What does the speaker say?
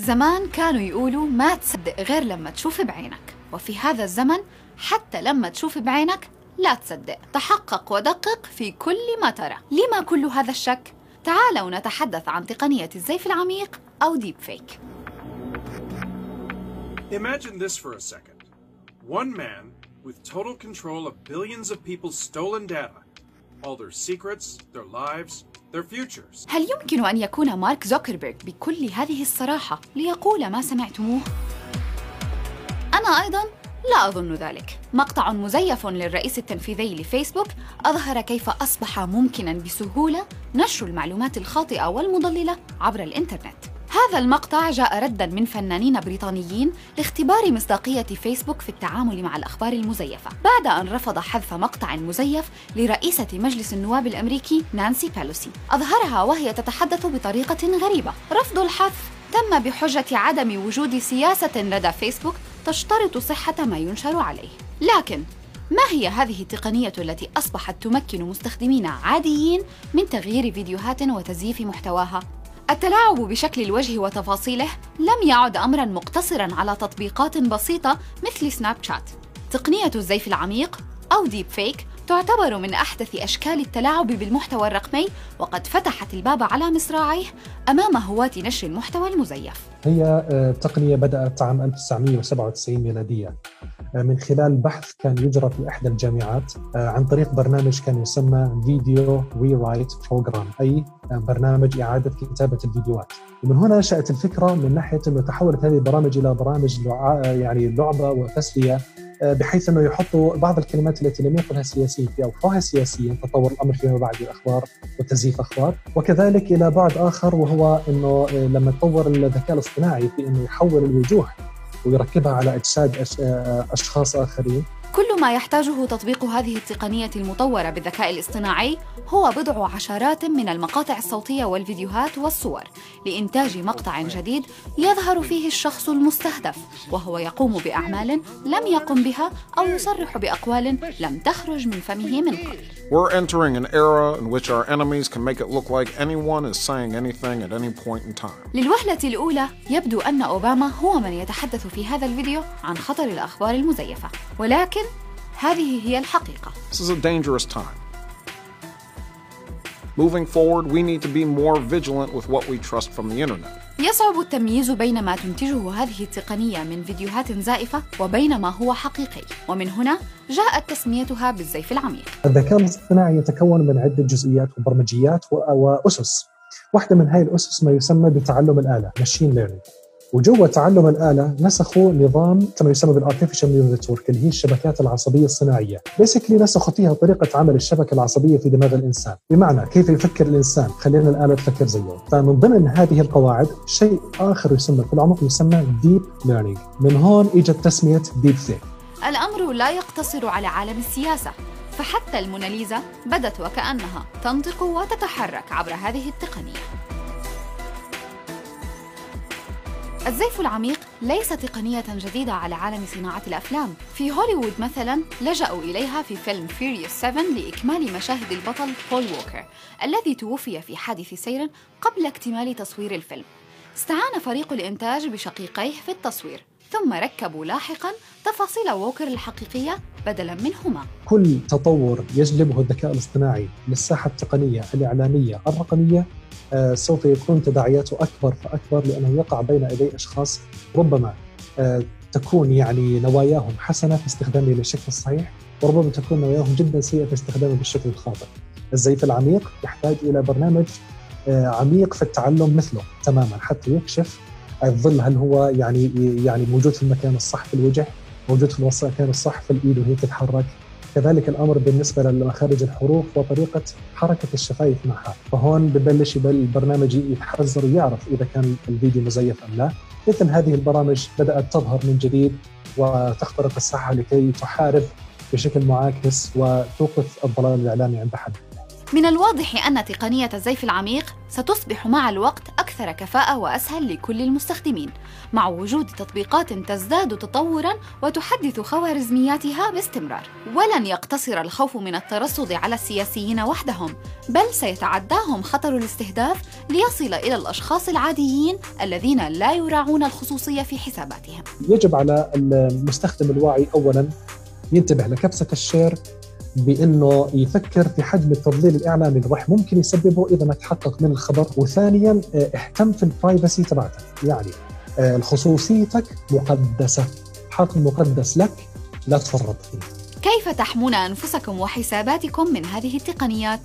زمان كانوا يقولوا ما تصدق غير لما تشوف بعينك وفي هذا الزمن حتى لما تشوف بعينك لا تصدق تحقق ودقق في كل ما ترى لما كل هذا الشك؟ تعالوا نتحدث عن تقنية الزيف العميق أو ديب فيك Imagine this for a second. One man with total control of billions of people's stolen data, all their secrets, their lives, their futures. هل يمكن أن يكون مارك زوكربيرغ بكل هذه الصراحة ليقول ما سمعتموه؟ أنا أيضاً لا أظن ذلك. مقطع مزيف للرئيس التنفيذي لفيسبوك أظهر كيف أصبح ممكناً بسهولة نشر المعلومات الخاطئة والمضللة عبر الإنترنت. هذا المقطع جاء ردا من فنانين بريطانيين لاختبار مصداقية فيسبوك في التعامل مع الأخبار المزيفة. بعد أن رفض حذف مقطع مزيف لرئيسة مجلس النواب الأمريكي نانسي بيلوسي. أظهرها وهي تتحدث بطريقة غريبة. رفض الحذف تم بحجة عدم وجود سياسة لدى فيسبوك تشترط صحة ما ينشر عليه. لكن ما هي هذه التقنية التي أصبحت تمكن مستخدمين عاديين من تغيير فيديوهات وتزييف محتواها؟ التلاعب بشكل الوجه وتفاصيله لم يعد امرا مقتصرا على تطبيقات بسيطة مثل Snapchat. تقنية الزيف العميق أو deep fake تعتبر من أحدث أشكال التلاعب بالمحتوى الرقمي وقد فتحت الباب على مصراعيه أمام هواه نشر المحتوى المزيف. هي آه، تقنية بدأت عام 1997 ميلاديا من خلال بحث كان يجرى في إحدى الجامعات آه، عن طريق برنامج كان يسمى Video Rewrite Program اي برنامج إعادة كتابة الفيديوهات. ومن هنا نشأت الفكرة من ناحية أنه تحولت هذه البرامج إلى برامج يعني لعبة وتسلية بحيث أنه يحطوا بعض الكلمات التي لم يقلها السياسيين في اوقاتها سياسيا تطور الأمر فيما بعد الاخبار وتزييف أخبار وكذلك إلى بعد آخر وهو أنه لما تطور الذكاء الاصطناعي في أنه يحول الوجوه ويركبها على اجساد أشخاص آخرين. كل ما يحتاجه تطبيق هذه التقنية المطورة بالذكاء الاصطناعي هو بضع عشرات من المقاطع الصوتية والفيديوهات والصور لإنتاج مقطع جديد يظهر فيه الشخص المستهدف وهو يقوم بأعمال لم يقم بها أو يصرح بأقوال لم تخرج من فمه من قبل. We're entering an era in which our enemies can make it look like anyone is saying anything at any point in time. للوهلة الأولى يبدو أن أوباما هو من يتحدث في هذا الفيديو عن خطر الأخبار المزيفة ولكن هذه هي الحقيقة. This is a dangerous time. Moving forward, we need to be more vigilant with what we trust from the internet. يصعب التمييز بين ما تنتجه هذه التقنية من فيديوهات زائفة وبين ما هو حقيقي، ومن هنا جاءت تسميتها بالزيف العميق. الذكاء الاصطناعي يتكون من عدة جزئيات وبرمجيات وأسس. واحدة من هذه الأسس ما يسمى بتعلم الآلة ماشين ليرنينج وجوا تعلم الآلة نسخوا نظام كما يسمى بال artificial neural network اللي هي الشبكات العصبية الصناعية. basically نسخوا فيها طريقة عمل الشبكة العصبية في دماغ الإنسان. بمعنى كيف يفكر الإنسان؟ خلينا الآلة تفكر زيه فمن ضمن هذه القواعد شيء آخر يسمى في العمق يسمى deep learning من هون إجت تسمية deep fake الأمر لا يقتصر على عالم السياسة فحتى الموناليزا بدت وكأنها تنطق وتتحرك عبر هذه التقنية. الزيف العميق ليس تقنية جديدة على عالم صناعة الأفلام. في هوليوود مثلا لجأوا إليها في فيلم Furious 7 لإكمال مشاهد البطل بول ووكر الذي توفي في حادث سير قبل اكتمال تصوير الفيلم. استعان فريق الإنتاج بشقيقيه في التصوير. ثم ركبوا لاحقا تفاصيل ووكر الحقيقية بدلا منهما كل تطور يجلبه الذكاء الاصطناعي للساحة التقنية الإعلامية الرقمية آه، سوف يكون تداعياته أكبر فأكبر لأنه يقع بين ايدي أشخاص ربما آه، تكون يعني نواياهم حسنة في استخدامه للشكل الصحيح وربما تكون نواياهم جدا سيئة في استخدامه بالشكل الخاطئ. الزيف العميق يحتاج إلى برنامج آه، عميق في التعلم مثله تماما حتى يكشف الظل هل هو يعني يعني موجود في المكان الصح في الوجه، موجود في المكان الصح في الإيد وهي تتحرك، كذلك الأمر بالنسبة لمخارج الحروف وطريقة حركة الشفايف معها. فهون ببلش البرنامج يتحذر ويعرف إذا كان الفيديو مزيف أم لا. مثل هذه البرامج بدأت تظهر من جديد وتخترق الساحة لكي تحارب بشكل معاكس وتوقف الضلال الإعلامي عند حد من الواضح أن تقنية الزيف العميق ستصبح مع الوقت أكثر أكثر كفاءة وأسهل لكل المستخدمين. مع وجود تطبيقات تزداد تطورا وتحدث خوارزمياتها باستمرار. ولن يقتصر الخوف من الترصد على السياسيين وحدهم بل سيتعداهم خطر الاستهداف ليصل إلى الأشخاص العاديين الذين لا يراعون الخصوصية في حساباتهم. يجب على المستخدم الواعي اولا ينتبه لكبسه الشير بأنه يفكر في حجم التضليل الإعلامي راح ممكن يسببه إذا ما تحقق من الخبر، وثانيا آه، اهتم في البرايفسي تبعتك، يعني آه، خصوصيتك مقدسة، حق مقدس لك لا تفرط فيه. كيف تحمون أنفسكم وحساباتكم من هذه التقنيات؟